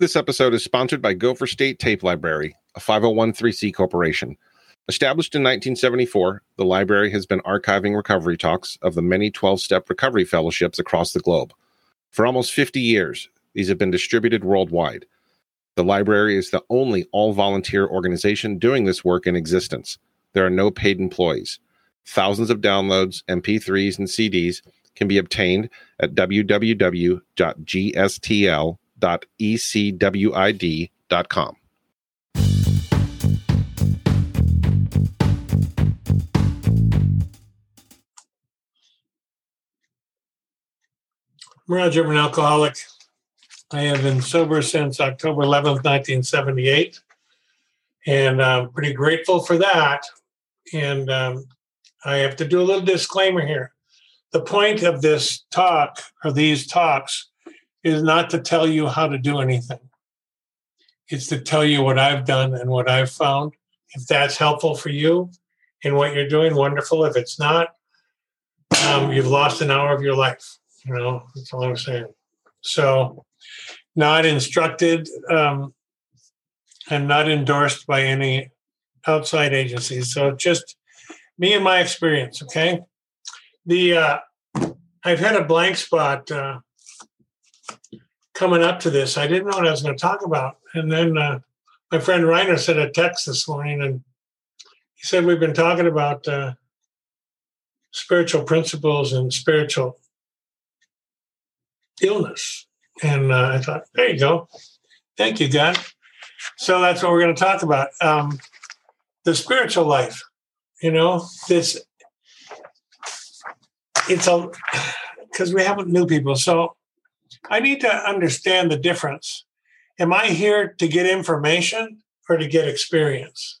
This episode is sponsored by Gopher State Tape Library, a 501c corporation. Established in 1974, the library has been archiving recovery talks of the many 12 step recovery fellowships across the globe. For almost 50 years, these have been distributed worldwide. The library is the only all volunteer organization doing this work in existence. There are no paid employees. Thousands of downloads, MP3s, and CDs can be obtained at www.gstl.ecwid.com. Roger, I'm an alcoholic. I have been sober since October 11th, 1978. And I'm pretty grateful for that. And um, I have to do a little disclaimer here. The point of this talk or these talks is not to tell you how to do anything, it's to tell you what I've done and what I've found. If that's helpful for you in what you're doing, wonderful. If it's not, um, you've lost an hour of your life. You know, that's all I'm saying. So, not instructed um, and not endorsed by any outside agencies. So, just me and my experience. Okay. The uh, I've had a blank spot uh, coming up to this. I didn't know what I was going to talk about, and then uh, my friend Reiner sent a text this morning, and he said we've been talking about uh, spiritual principles and spiritual illness. And uh, I thought, there you go. Thank you, God. So that's what we're going to talk about. Um, the spiritual life, you know, this, it's a, because we haven't new people. So I need to understand the difference. Am I here to get information or to get experience?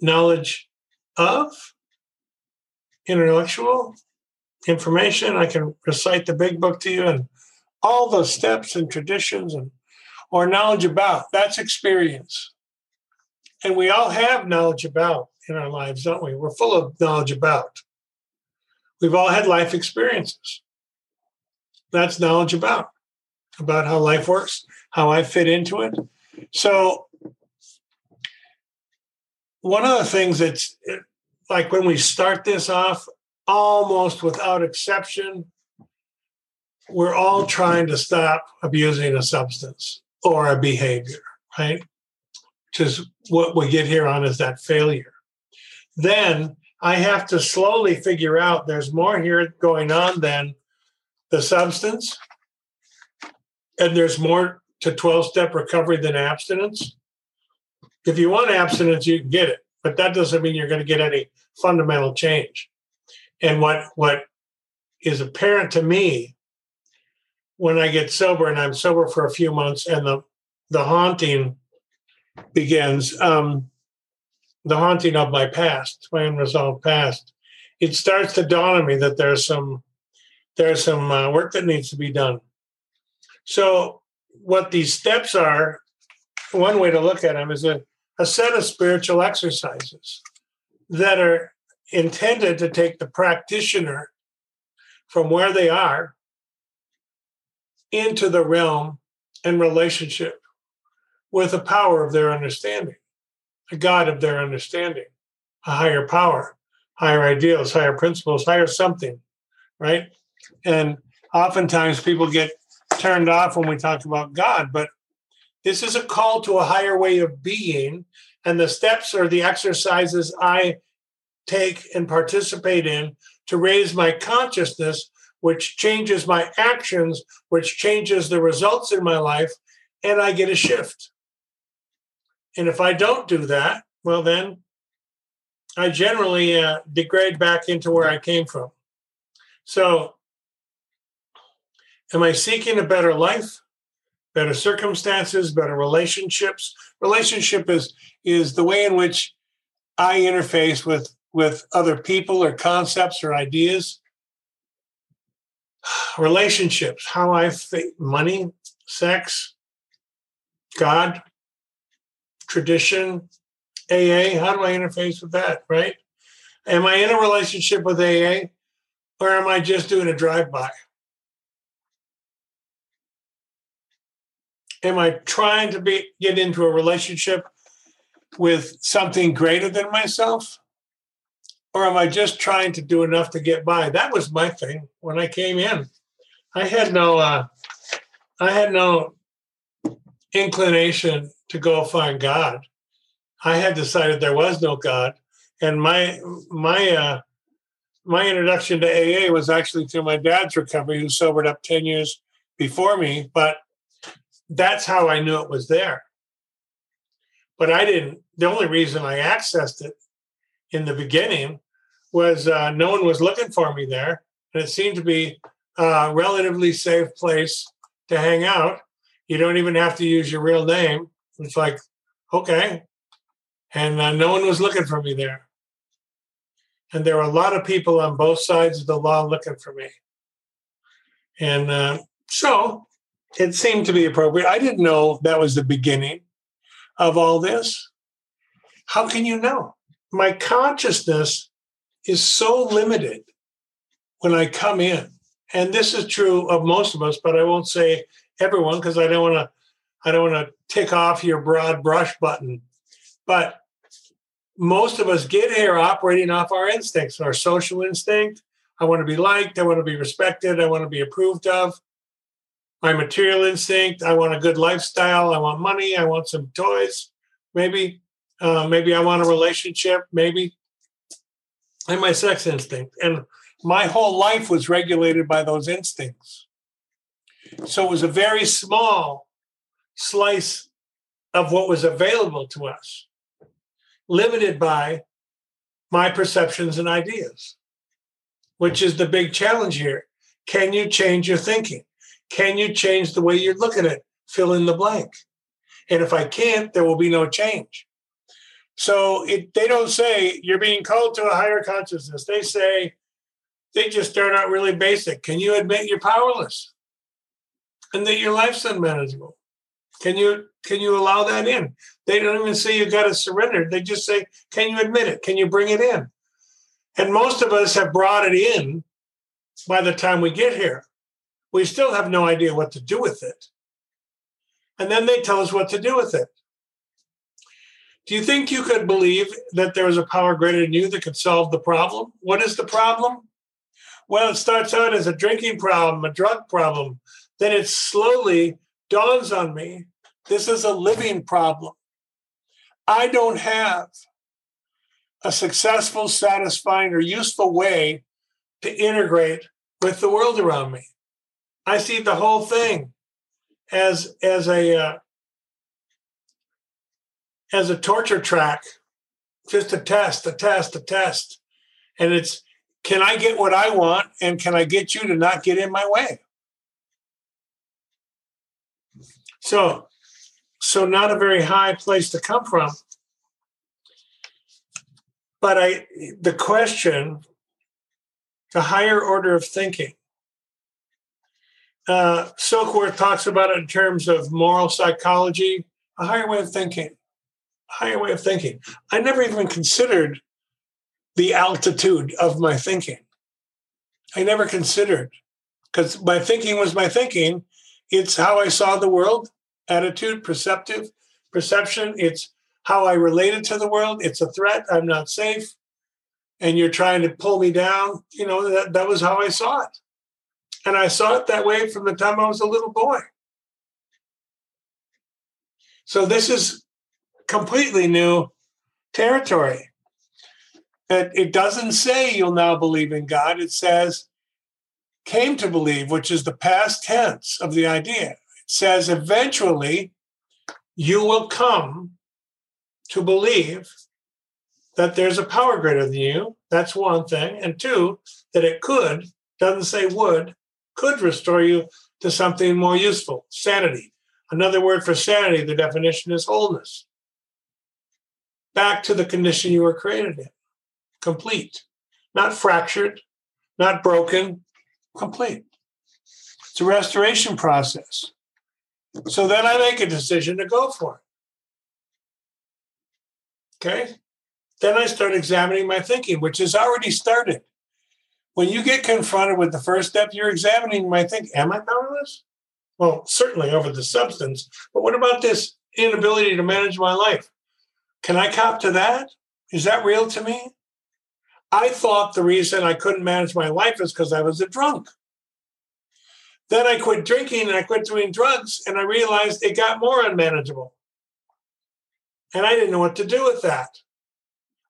Knowledge of intellectual information. I can recite the big book to you and all the steps and traditions and or knowledge about. That's experience. And we all have knowledge about in our lives, don't we? We're full of knowledge about. We've all had life experiences. That's knowledge about, about how life works, how I fit into it. So, one of the things that's like when we start this off, almost without exception, we're all trying to stop abusing a substance or a behavior, right? Which is what we get here on is that failure. Then I have to slowly figure out there's more here going on than the substance. And there's more to 12 step recovery than abstinence. If you want abstinence, you can get it, but that doesn't mean you're going to get any fundamental change. And what what is apparent to me when I get sober and I'm sober for a few months and the the haunting begins, um, the haunting of my past, my unresolved past, it starts to dawn on me that there's some there's some uh, work that needs to be done. So, what these steps are, one way to look at them is a, a set of spiritual exercises that are intended to take the practitioner from where they are into the realm and relationship with the power of their understanding, a God of their understanding, a higher power, higher ideals, higher principles, higher something, right? And oftentimes people get turned off when we talk about God, but this is a call to a higher way of being. And the steps are the exercises I take and participate in to raise my consciousness, which changes my actions, which changes the results in my life, and I get a shift. And if I don't do that, well, then I generally uh, degrade back into where I came from. So, am I seeking a better life, better circumstances, better relationships? Relationship is is the way in which I interface with with other people or concepts or ideas. Relationships, how I think money, sex, God, tradition, AA? How do I interface with that, right? Am I in a relationship with AA or am I just doing a drive by? Am I trying to be, get into a relationship with something greater than myself? Or am I just trying to do enough to get by? That was my thing when I came in. I had no, uh, I had no inclination to go find God. I had decided there was no God. And my my uh, my introduction to AA was actually through my dad's recovery, who sobered up 10 years before me. But that's how I knew it was there. But I didn't, the only reason I accessed it in the beginning was uh, no one was looking for me there. And it seemed to be a relatively safe place to hang out. You don't even have to use your real name. It's like, okay. And uh, no one was looking for me there. And there were a lot of people on both sides of the law looking for me. And uh, so it seemed to be appropriate. I didn't know that was the beginning of all this. How can you know? My consciousness is so limited when I come in. And this is true of most of us, but I won't say everyone because I don't want to I don't want to tick off your broad brush button. But most of us get here operating off our instincts, our social instinct. I want to be liked, I want to be respected, I want to be approved of my material instinct. I want a good lifestyle. I want money. I want some toys. Maybe, uh, maybe I want a relationship. Maybe, and my sex instinct. And my whole life was regulated by those instincts. So it was a very small slice of what was available to us, limited by my perceptions and ideas, which is the big challenge here. Can you change your thinking? Can you change the way you're looking at it? Fill in the blank. And if I can't, there will be no change. So it, they don't say you're being called to a higher consciousness. They say they just start out really basic. Can you admit you're powerless and that your life's unmanageable? Can you can you allow that in? They don't even say you got to surrender. They just say, can you admit it? Can you bring it in? And most of us have brought it in by the time we get here we still have no idea what to do with it. And then they tell us what to do with it. Do you think you could believe that there is a power greater than you that could solve the problem? What is the problem? Well, it starts out as a drinking problem, a drug problem. Then it slowly dawns on me this is a living problem. I don't have a successful, satisfying, or useful way to integrate with the world around me. I see the whole thing as as a uh, as a torture track, just a test, a test, a test, and it's can I get what I want, and can I get you to not get in my way? So, so not a very high place to come from. But I, the question, the higher order of thinking, uh, Silkworth talks about it in terms of moral psychology, a higher way of thinking, a higher way of thinking. I never even considered the altitude of my thinking. I never considered because my thinking was my thinking. It's how I saw the world, attitude, perceptive, perception. It's how I related to the world. It's a threat. I'm not safe. And you're trying to pull me down. You know, that, that was how I saw it. And I saw it that way from the time I was a little boy. So this is completely new territory. It, it doesn't say you'll now believe in God. It says came to believe, which is the past tense of the idea. Says eventually you will come to believe that there's a power greater than you. That's one thing. And two, that it could, doesn't say would, could restore you to something more useful sanity. Another word for sanity, the definition is wholeness. Back to the condition you were created in, complete, not fractured, not broken, complete. It's a restoration process. So then I make a decision to go for it. Okay? Then I start examining my thinking, which has already started when you get confronted with the first step, you're examining, might think, am I powerless? Well, certainly over the substance, but what about this inability to manage my life? Can I cop to that? Is that real to me? I thought the reason I couldn't manage my life is because I was a drunk. Then I quit drinking and I quit doing drugs, and I realized it got more unmanageable. And I didn't know what to do with that.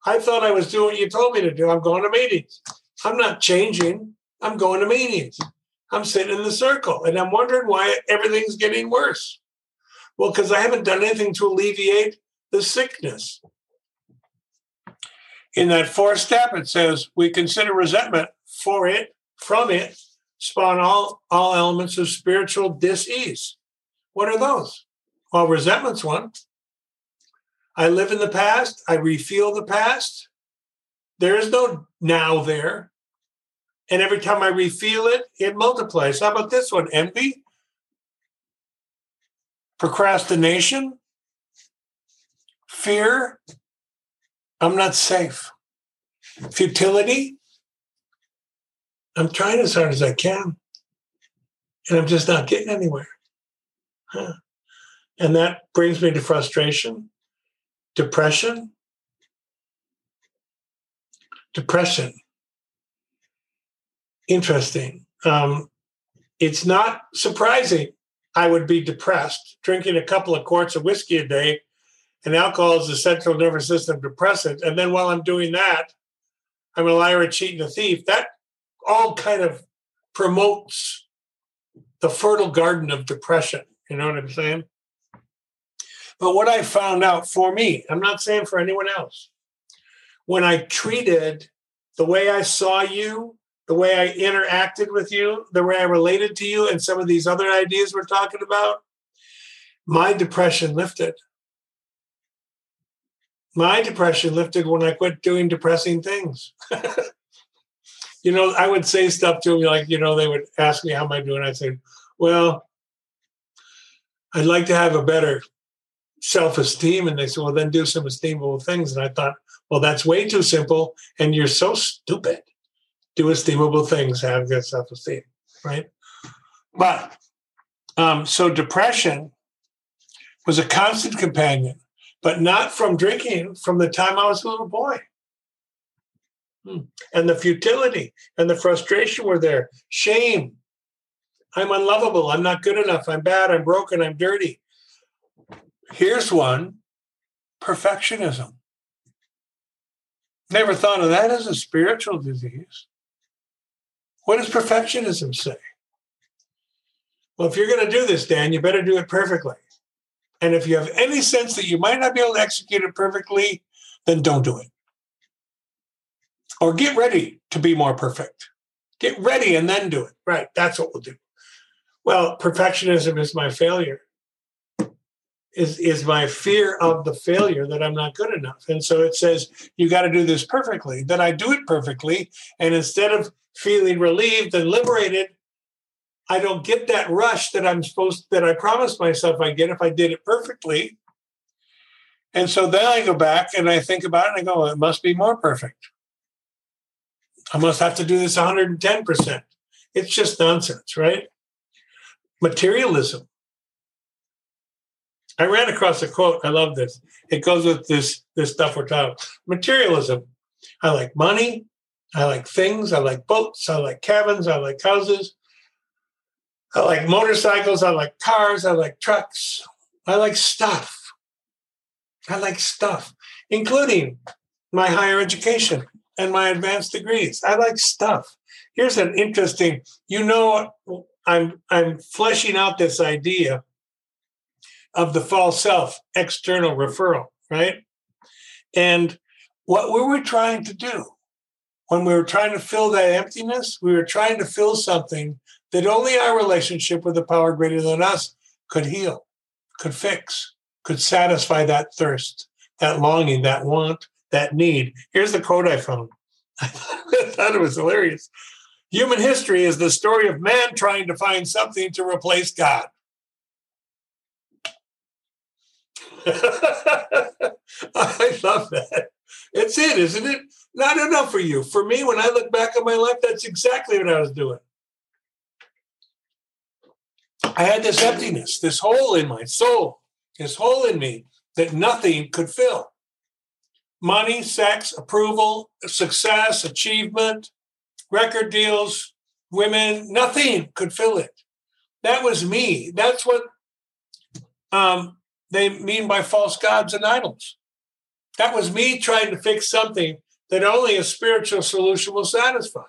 I thought I was doing what you told me to do. I'm going to meetings. I'm not changing. I'm going to meetings. I'm sitting in the circle and I'm wondering why everything's getting worse. Well, because I haven't done anything to alleviate the sickness. In that fourth step, it says we consider resentment for it, from it, spawn all, all elements of spiritual dis-ease. What are those? Well, resentment's one. I live in the past. I refeel the past. There is no now there. And every time I refeel it, it multiplies. How about this one? Envy, procrastination, fear. I'm not safe. Futility. I'm trying as hard as I can. And I'm just not getting anywhere. Huh. And that brings me to frustration depression. Depression. Interesting. Um, it's not surprising I would be depressed drinking a couple of quarts of whiskey a day, and alcohol is a central nervous system depressant. And then while I'm doing that, I'm a liar, a cheat, and a thief. That all kind of promotes the fertile garden of depression. You know what I'm saying? But what I found out for me, I'm not saying for anyone else, when I treated the way I saw you, the way I interacted with you, the way I related to you, and some of these other ideas we're talking about, my depression lifted. My depression lifted when I quit doing depressing things. you know, I would say stuff to them like, you know, they would ask me, How am I doing? I'd say, Well, I'd like to have a better self-esteem and they said well then do some esteemable things and i thought well that's way too simple and you're so stupid do esteemable things have good self-esteem right but um, so depression was a constant companion but not from drinking from the time i was a little boy. Hmm. and the futility and the frustration were there shame i'm unlovable i'm not good enough i'm bad i'm broken i'm dirty Here's one perfectionism. Never thought of that as a spiritual disease. What does perfectionism say? Well, if you're going to do this, Dan, you better do it perfectly. And if you have any sense that you might not be able to execute it perfectly, then don't do it. Or get ready to be more perfect. Get ready and then do it. Right. That's what we'll do. Well, perfectionism is my failure is is my fear of the failure that I'm not good enough. And so it says you got to do this perfectly. Then I do it perfectly, and instead of feeling relieved and liberated, I don't get that rush that I'm supposed that I promised myself I get if I did it perfectly. And so then I go back and I think about it and I go, it must be more perfect. I must have to do this 110%. It's just nonsense, right? Materialism I ran across a quote. I love this. It goes with this this stuff we're talking. Materialism. I like money. I like things. I like boats. I like cabins. I like houses. I like motorcycles. I like cars. I like trucks. I like stuff. I like stuff, including my higher education and my advanced degrees. I like stuff. Here's an interesting, you know, I'm I'm fleshing out this idea of the false self, external referral, right? And what were we trying to do when we were trying to fill that emptiness, we were trying to fill something that only our relationship with a power greater than us could heal, could fix, could satisfy that thirst, that longing, that want, that need. Here's the quote I found. I thought it was hilarious. Human history is the story of man trying to find something to replace God. I love that. It's it, isn't it? Not enough for you. For me, when I look back on my life, that's exactly what I was doing. I had this emptiness, this hole in my soul, this hole in me that nothing could fill. Money, sex, approval, success, achievement, record deals, women, nothing could fill it. That was me. That's what um, they mean by false gods and idols. That was me trying to fix something that only a spiritual solution will satisfy.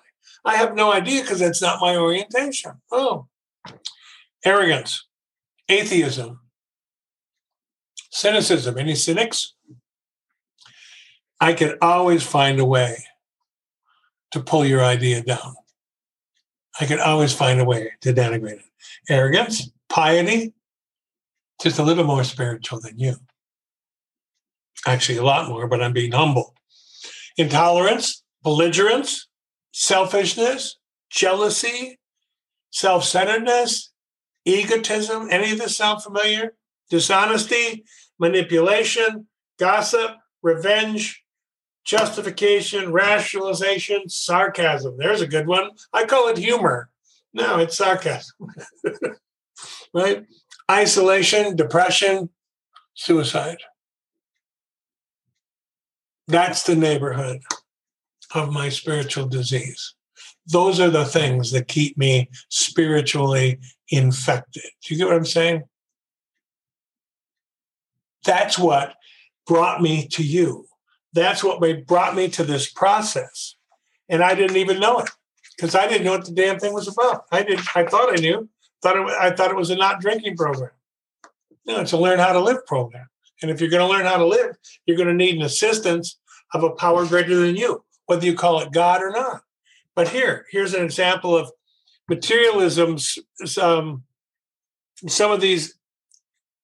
I have no idea because that's not my orientation. Oh, arrogance, atheism, cynicism. Any cynics? I could always find a way to pull your idea down. I could always find a way to denigrate it. Arrogance, piety, just a little more spiritual than you. Actually, a lot more, but I'm being humble. Intolerance, belligerence, selfishness, jealousy, self centeredness, egotism. Any of this sound familiar? Dishonesty, manipulation, gossip, revenge, justification, rationalization, sarcasm. There's a good one. I call it humor. No, it's sarcasm. right? Isolation, depression, suicide. That's the neighborhood of my spiritual disease. Those are the things that keep me spiritually infected. Do you get what I'm saying? That's what brought me to you. That's what brought me to this process. And I didn't even know it because I didn't know what the damn thing was about. I did. I thought I knew. Thought it, I thought it was a not drinking program. No, it's a learn how to live program. And if you're going to learn how to live, you're going to need an assistance of a power greater than you, whether you call it God or not. But here, here's an example of materialism's um, some of these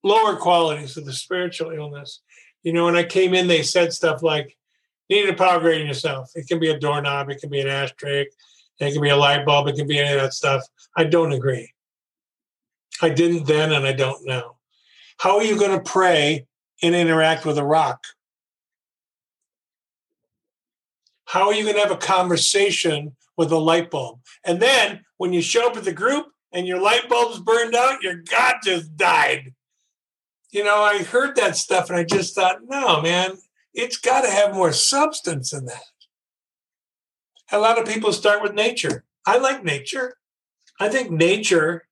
lower qualities of the spiritual illness. You know, when I came in, they said stuff like, you need to power grade yourself. It can be a doorknob, it can be an ashtray, it can be a light bulb, it can be any of that stuff. I don't agree. I didn't then and I don't now. How are you going to pray and interact with a rock? How are you going to have a conversation with a light bulb? And then when you show up at the group and your light bulb's burned out, your God just died. You know, I heard that stuff and I just thought, no, man, it's got to have more substance than that. A lot of people start with nature. I like nature. I think nature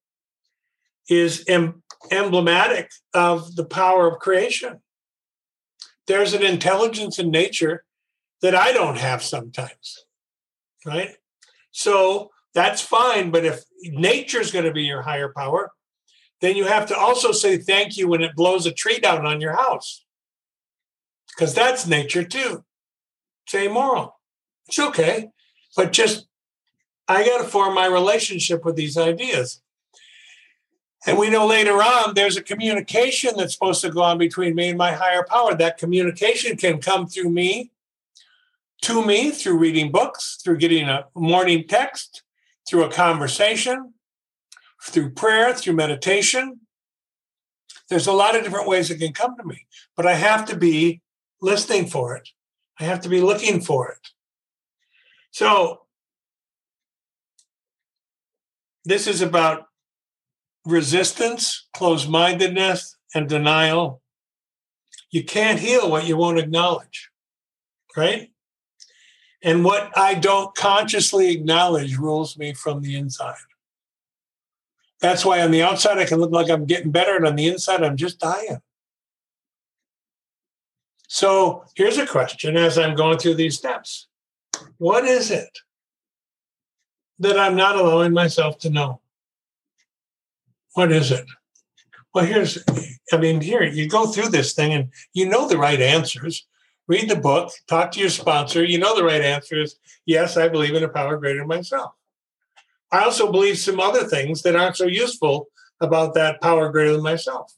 is em- emblematic of the power of creation. There's an intelligence in nature that I don't have sometimes, right? So that's fine. But if nature is going to be your higher power, then you have to also say thank you when it blows a tree down on your house, because that's nature too. Say moral. It's okay. But just, I got to form my relationship with these ideas. And we know later on there's a communication that's supposed to go on between me and my higher power. That communication can come through me, to me, through reading books, through getting a morning text, through a conversation, through prayer, through meditation. There's a lot of different ways it can come to me, but I have to be listening for it. I have to be looking for it. So, this is about resistance, closed mindedness, and denial. You can't heal what you won't acknowledge, right? And what I don't consciously acknowledge rules me from the inside. That's why on the outside I can look like I'm getting better, and on the inside I'm just dying. So here's a question as I'm going through these steps What is it that I'm not allowing myself to know? What is it? Well, here's, I mean, here, you go through this thing and you know the right answers. Read the book, talk to your sponsor. You know the right answer is yes, I believe in a power greater than myself. I also believe some other things that aren't so useful about that power greater than myself.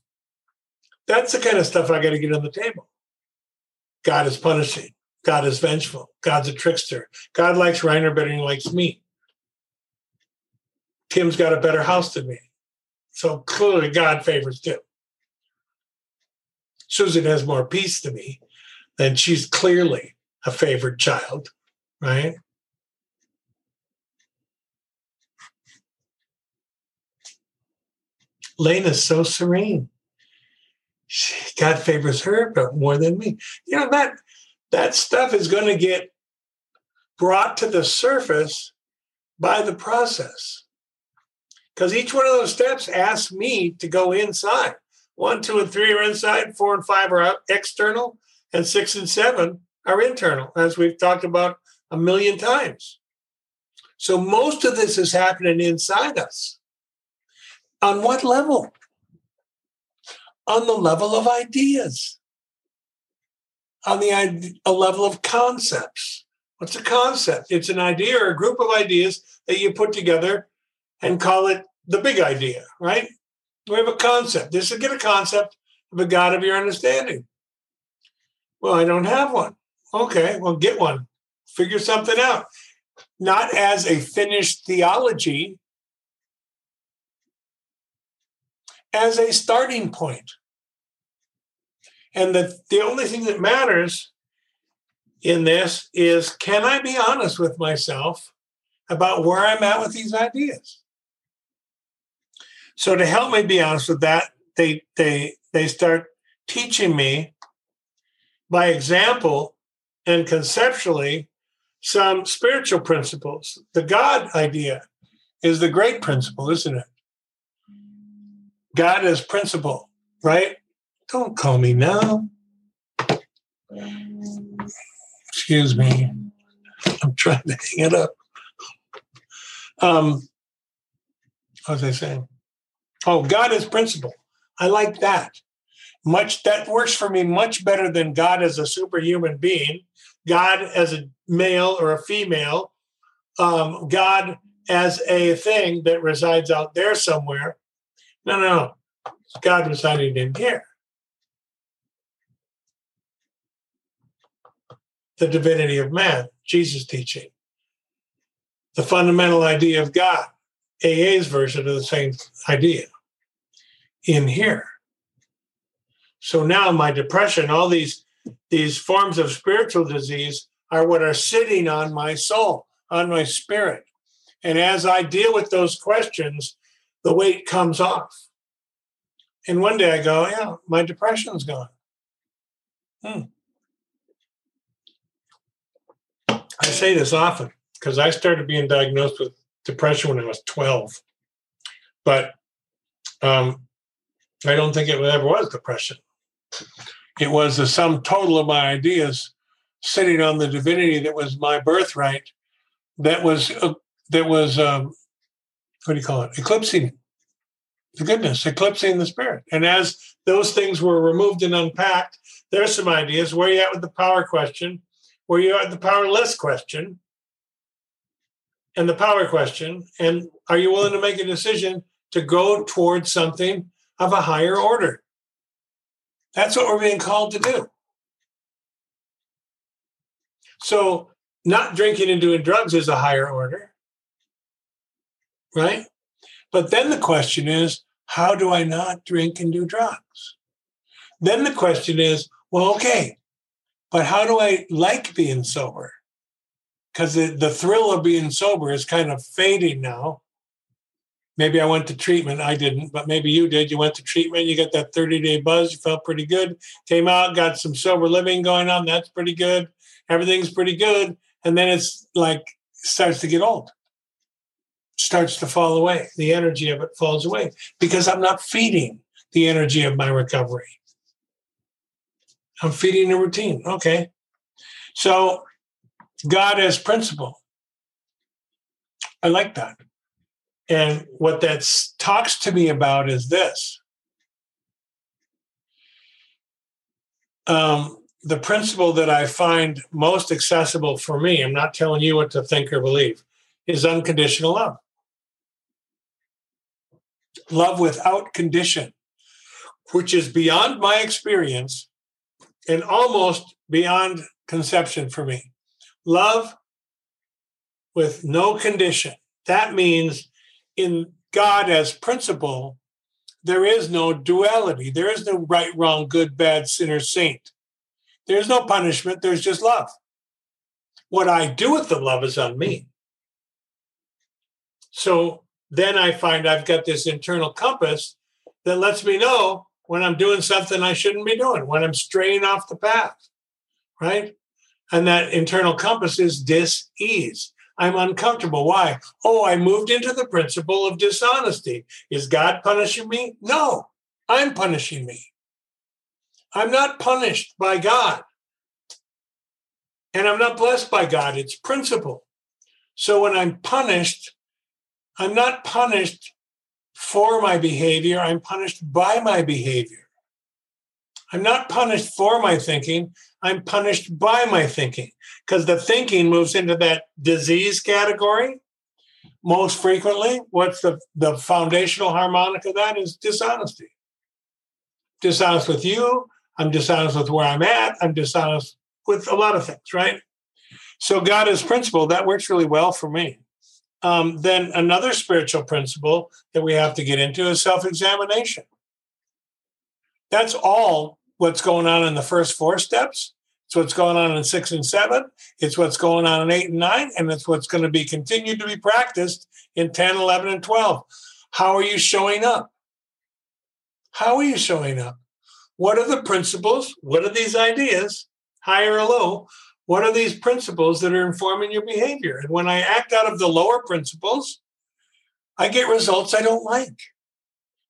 That's the kind of stuff I got to get on the table. God is punishing. God is vengeful. God's a trickster. God likes Reiner better than he likes me. Tim's got a better house than me. So clearly, God favors Tim. Susan has more peace to me, then she's clearly a favored child, right? Lena's so serene. God favors her, but more than me. You know that that stuff is going to get brought to the surface by the process. Because each one of those steps asks me to go inside. One, two, and three are inside, four and five are external, and six and seven are internal, as we've talked about a million times. So most of this is happening inside us. On what level? On the level of ideas, on the a level of concepts. What's a concept? It's an idea or a group of ideas that you put together and call it the big idea, right? We have a concept. This is get a concept of a God of your understanding. Well, I don't have one. Okay, well, get one. Figure something out. Not as a finished theology, as a starting point. And the, the only thing that matters in this is can I be honest with myself about where I'm at with these ideas? So to help me be honest with that, they they they start teaching me by example and conceptually some spiritual principles. The God idea is the great principle, isn't it? God is principle, right? Don't call me now. Excuse me. I'm trying to hang it up. Um, what was I saying? Oh, God is principle. I like that. Much that works for me much better than God as a superhuman being, God as a male or a female, um, God as a thing that resides out there somewhere. No, no, no. God residing in here. The divinity of man, Jesus teaching. The fundamental idea of God, AA's version of the same idea in here. So now my depression, all these these forms of spiritual disease are what are sitting on my soul, on my spirit. And as I deal with those questions, the weight comes off. And one day I go, yeah, my depression's gone. Hmm. I say this often because I started being diagnosed with depression when I was 12. But um, I don't think it ever was depression. It was the sum total of my ideas sitting on the divinity that was my birthright, that was uh, that was um, what do you call it? Eclipsing the goodness, eclipsing the spirit. And as those things were removed and unpacked, there's some ideas. Where you at with the power question? Where you at the powerless question? And the power question. And are you willing to make a decision to go towards something of a higher order. That's what we're being called to do. So, not drinking and doing drugs is a higher order, right? But then the question is, how do I not drink and do drugs? Then the question is, well, okay, but how do I like being sober? Because the, the thrill of being sober is kind of fading now. Maybe I went to treatment. I didn't, but maybe you did. You went to treatment. You got that 30 day buzz. You felt pretty good. Came out, got some sober living going on. That's pretty good. Everything's pretty good. And then it's like starts to get old, starts to fall away. The energy of it falls away because I'm not feeding the energy of my recovery. I'm feeding a routine. Okay. So God as principle. I like that. And what that talks to me about is this um, the principle that I find most accessible for me, I'm not telling you what to think or believe, is unconditional love. Love without condition, which is beyond my experience and almost beyond conception for me. Love with no condition. That means in God as principle, there is no duality. There is no right, wrong, good, bad, sinner, saint. There's no punishment. There's just love. What I do with the love is on me. So then I find I've got this internal compass that lets me know when I'm doing something I shouldn't be doing, when I'm straying off the path, right? And that internal compass is dis ease. I'm uncomfortable. Why? Oh, I moved into the principle of dishonesty. Is God punishing me? No, I'm punishing me. I'm not punished by God. And I'm not blessed by God. It's principle. So when I'm punished, I'm not punished for my behavior, I'm punished by my behavior. I'm not punished for my thinking, I'm punished by my thinking because the thinking moves into that disease category most frequently. What's the, the foundational harmonic of that is dishonesty. Dishonest with you, I'm dishonest with where I'm at, I'm dishonest with a lot of things, right? So God is principle, that works really well for me. Um, then another spiritual principle that we have to get into is self-examination. That's all what's going on in the first four steps. It's what's going on in six and seven. It's what's going on in eight and nine. And it's what's going to be continued to be practiced in 10, 11, and 12. How are you showing up? How are you showing up? What are the principles? What are these ideas, high or low? What are these principles that are informing your behavior? And when I act out of the lower principles, I get results I don't like.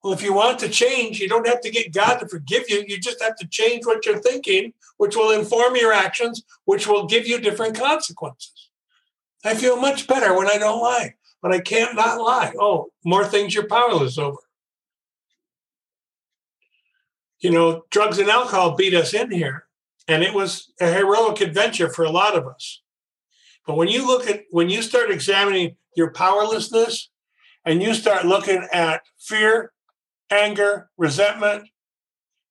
Well, if you want to change, you don't have to get God to forgive you. You just have to change what you're thinking, which will inform your actions, which will give you different consequences. I feel much better when I don't lie, but I can't not lie. Oh, more things you're powerless over. You know, drugs and alcohol beat us in here, and it was a heroic adventure for a lot of us. But when you look at, when you start examining your powerlessness and you start looking at fear, anger, resentment,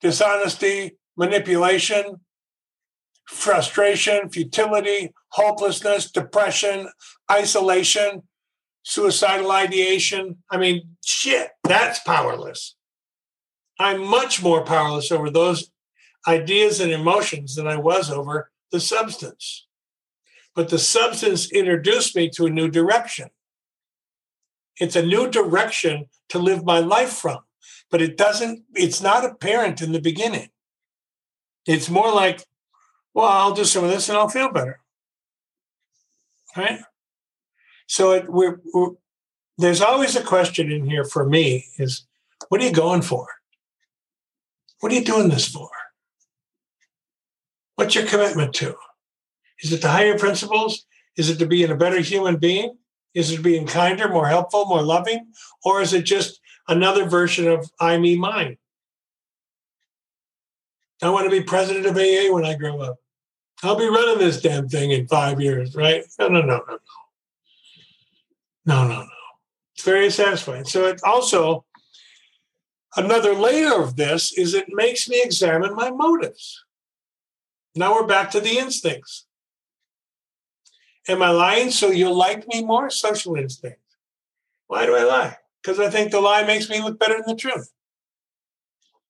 dishonesty, manipulation, frustration, futility, hopelessness, depression, isolation, suicidal ideation. I mean, shit, that's powerless. I'm much more powerless over those ideas and emotions than I was over the substance. But the substance introduced me to a new direction. It's a new direction to live my life from but it doesn't, it's not apparent in the beginning. It's more like, well, I'll do some of this and I'll feel better. Right? So it, we're, we're, there's always a question in here for me is what are you going for? What are you doing this for? What's your commitment to? Is it the higher principles? Is it to be a better human being? Is it being kinder, more helpful, more loving? Or is it just another version of I, me, mine. I want to be president of AA when I grow up. I'll be running this damn thing in five years, right? No, no, no, no, no. No, no, no. It's very satisfying. So it also, another layer of this is it makes me examine my motives. Now we're back to the instincts. Am I lying so you'll like me more? Social instinct. Why do I lie? because I think the lie makes me look better than the truth.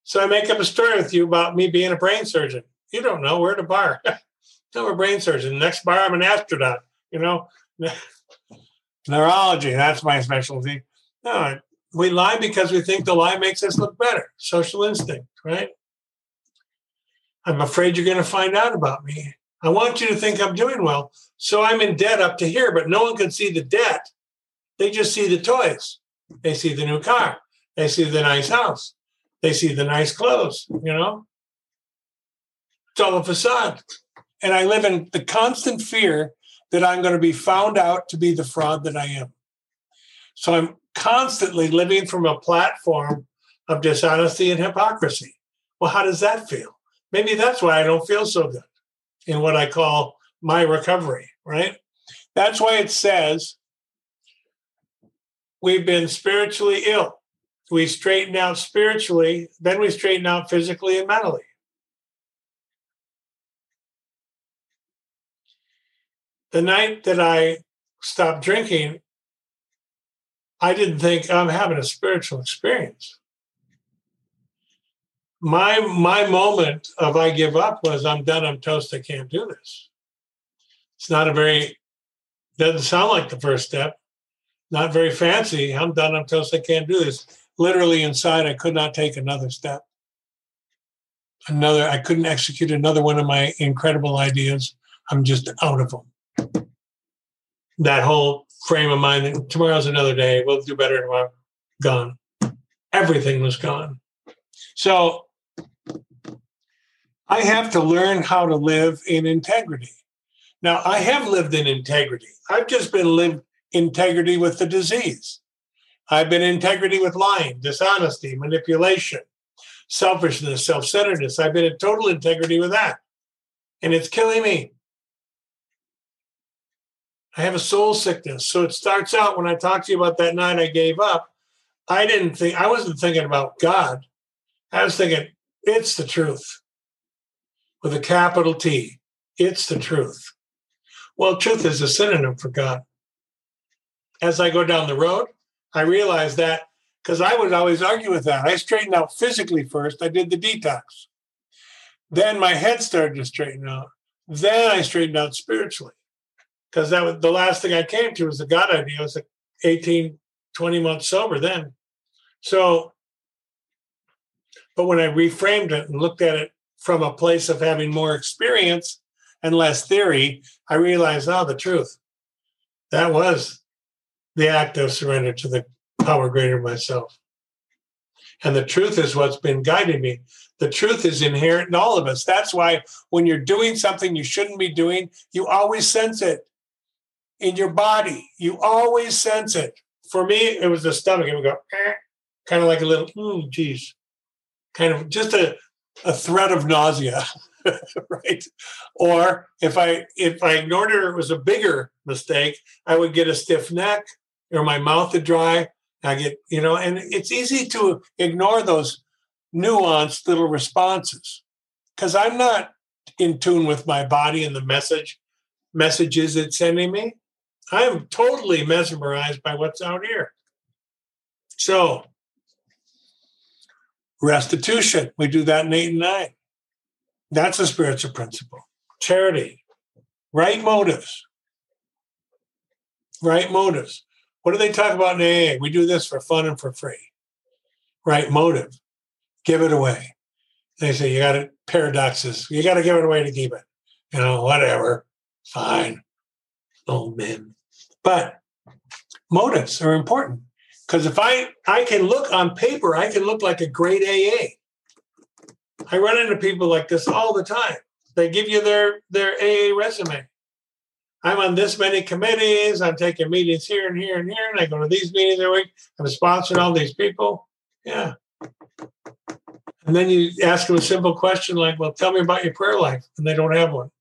So I make up a story with you about me being a brain surgeon. You don't know. We're at a bar. no, we're a brain surgeon. Next bar, I'm an astronaut. You know, neurology. That's my specialty. No, we lie because we think the lie makes us look better. Social instinct, right? I'm afraid you're going to find out about me. I want you to think I'm doing well. So I'm in debt up to here, but no one can see the debt. They just see the toys. They see the new car. They see the nice house. They see the nice clothes, you know? It's all a facade. And I live in the constant fear that I'm going to be found out to be the fraud that I am. So I'm constantly living from a platform of dishonesty and hypocrisy. Well, how does that feel? Maybe that's why I don't feel so good in what I call my recovery, right? That's why it says we've been spiritually ill. We straighten out spiritually, then we straighten out physically and mentally. The night that I stopped drinking, I didn't think oh, I'm having a spiritual experience. My my moment of I give up was I'm done, I'm toast, I can't do this. It's not a very doesn't sound like the first step not very fancy. I'm done. I'm toast. I can't do this. literally inside, I could not take another step. Another, I couldn't execute another one of my incredible ideas. I'm just out of them. That whole frame of mind, that tomorrow's another day, we'll do better tomorrow, gone. Everything was gone. So I have to learn how to live in integrity. Now, I have lived in integrity. I've just been lived integrity with the disease. I've been integrity with lying, dishonesty, manipulation, selfishness, self centeredness. I've been in total integrity with that. And it's killing me. I have a soul sickness. So it starts out when I talked to you about that night I gave up. I didn't think, I wasn't thinking about God. I was thinking, it's the truth with a capital T. It's the truth. Well, truth is a synonym for God. As I go down the road, I realize that because I would always argue with that. I straightened out physically first. I did the detox. Then my head started to straighten out. Then I straightened out spiritually because that was the last thing I came to was the God idea. I was like 18, 20 months sober then. So, but when I reframed it and looked at it from a place of having more experience and less theory, I realized, oh, the truth. That was the act of surrender to the power greater myself. And the truth is what's been guiding me. The truth is inherent in all of us. That's why when you're doing something you shouldn't be doing, you always sense it in your body. You always sense it. For me, it was the stomach. It would go, eh, kind of like a little, oh, geez, kind of just a, a threat of nausea. right or if i if i ignored it or it was a bigger mistake i would get a stiff neck or my mouth would dry. I get, you know, and it's easy to ignore those nuanced little responses because I'm not in tune with my body and the message messages it's sending me. I'm totally mesmerized by what's out here. So, restitution, we do that in eight and nine. That's a spiritual principle. Charity, right motives. Right motives. What do they talk about in AA? We do this for fun and for free. Right motive. Give it away. They say you got to paradoxes. You got to give it away to keep it. You know, whatever. Fine. Oh, Old men. But motives are important because if I I can look on paper, I can look like a great AA. I run into people like this all the time. They give you their their AA resume. I'm on this many committees. I'm taking meetings here and here and here, and I go to these meetings every week. I'm sponsoring all these people. Yeah. And then you ask them a simple question like, "Well, tell me about your prayer life," and they don't have one.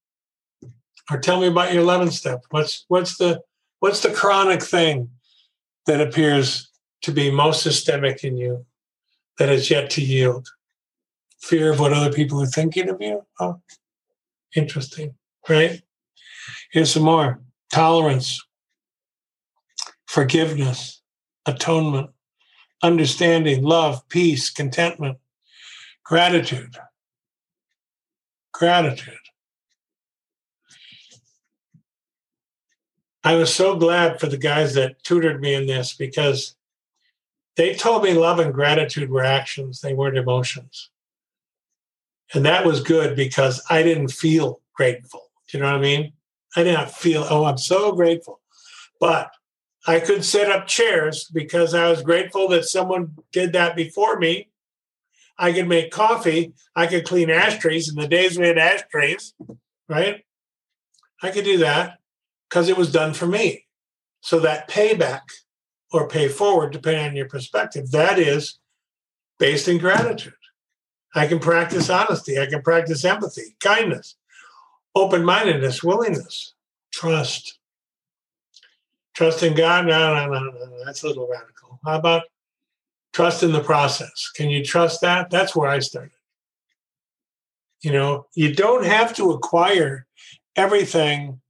Or tell me about your 11 step. What's what's the what's the chronic thing that appears to be most systemic in you that has yet to yield? Fear of what other people are thinking of you. Oh, interesting, right? Here's some more tolerance, forgiveness, atonement, understanding, love, peace, contentment, gratitude. Gratitude. I was so glad for the guys that tutored me in this because they told me love and gratitude were actions, they weren't emotions. And that was good because I didn't feel grateful. Do you know what I mean? I did not feel, oh, I'm so grateful. But I could set up chairs because I was grateful that someone did that before me. I could make coffee. I could clean ashtrays in the days we had ashtrays, right? I could do that because it was done for me. So that payback or pay forward, depending on your perspective, that is based in gratitude. I can practice honesty. I can practice empathy, kindness open mindedness, willingness, trust. Trust in God? No, no, no, no. That's a little radical. How about trust in the process? Can you trust that? That's where I started. You know, you don't have to acquire everything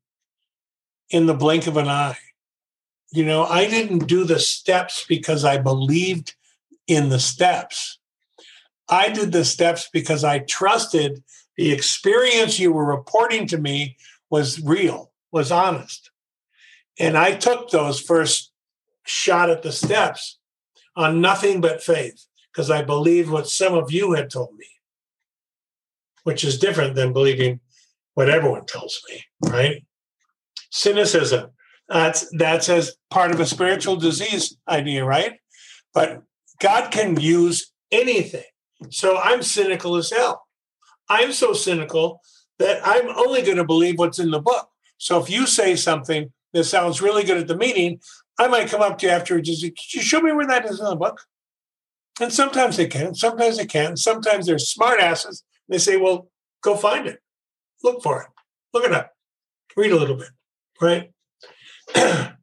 in the blink of an eye. You know, I didn't do the steps because I believed in the steps. I did the steps because I trusted the experience you were reporting to me was real, was honest. And I took those first shot at the steps on nothing but faith because I believed what some of you had told me, which is different than believing what everyone tells me, right? Cynicism. That's that's as part of a spiritual disease idea, right? But God can use anything. So I'm cynical as hell. I'm so cynical that I'm only going to believe what's in the book. So if you say something that sounds really good at the meeting, I might come up to you after and say, Could you show me where that is in the book? And sometimes they can, sometimes they can't. Sometimes they're smart asses. They say, Well, go find it. Look for it. Look it up. Read a little bit. Right.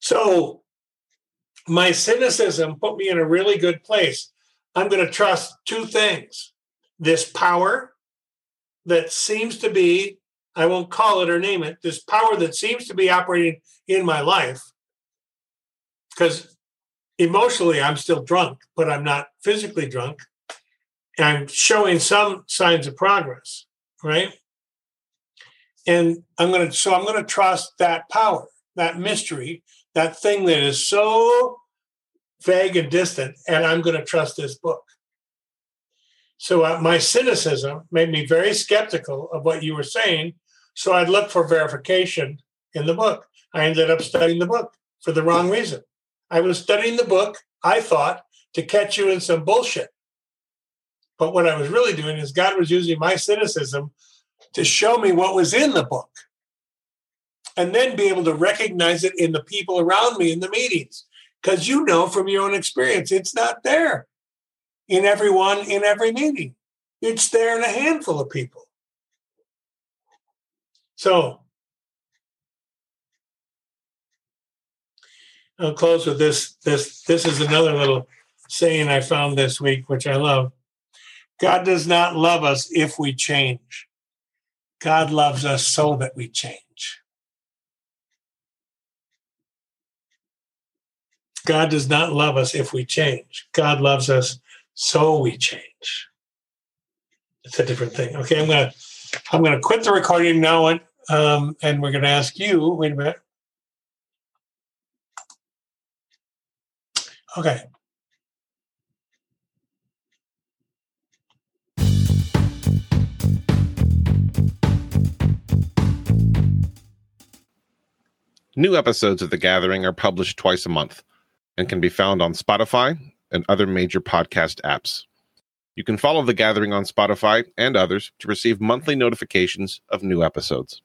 so my cynicism put me in a really good place. I'm going to trust two things this power that seems to be, I won't call it or name it, this power that seems to be operating in my life. Because emotionally, I'm still drunk, but I'm not physically drunk. I'm showing some signs of progress, right? And I'm going to, so I'm going to trust that power, that mystery, that thing that is so vague and distant, and I'm going to trust this book. So uh, my cynicism made me very skeptical of what you were saying. So I'd look for verification in the book. I ended up studying the book for the wrong reason. I was studying the book, I thought, to catch you in some bullshit. But what I was really doing is God was using my cynicism to show me what was in the book and then be able to recognize it in the people around me in the meetings. Because you know from your own experience, it's not there in everyone in every meeting. It's there in a handful of people. So I'll close with this. This this is another little saying I found this week, which I love. God does not love us if we change. God loves us so that we change. God does not love us if we change. God loves us so we change. It's a different thing. Okay, I'm gonna I'm gonna quit the recording now, and um, and we're gonna ask you. Wait a minute. Okay. New episodes of The Gathering are published twice a month and can be found on Spotify and other major podcast apps. You can follow The Gathering on Spotify and others to receive monthly notifications of new episodes.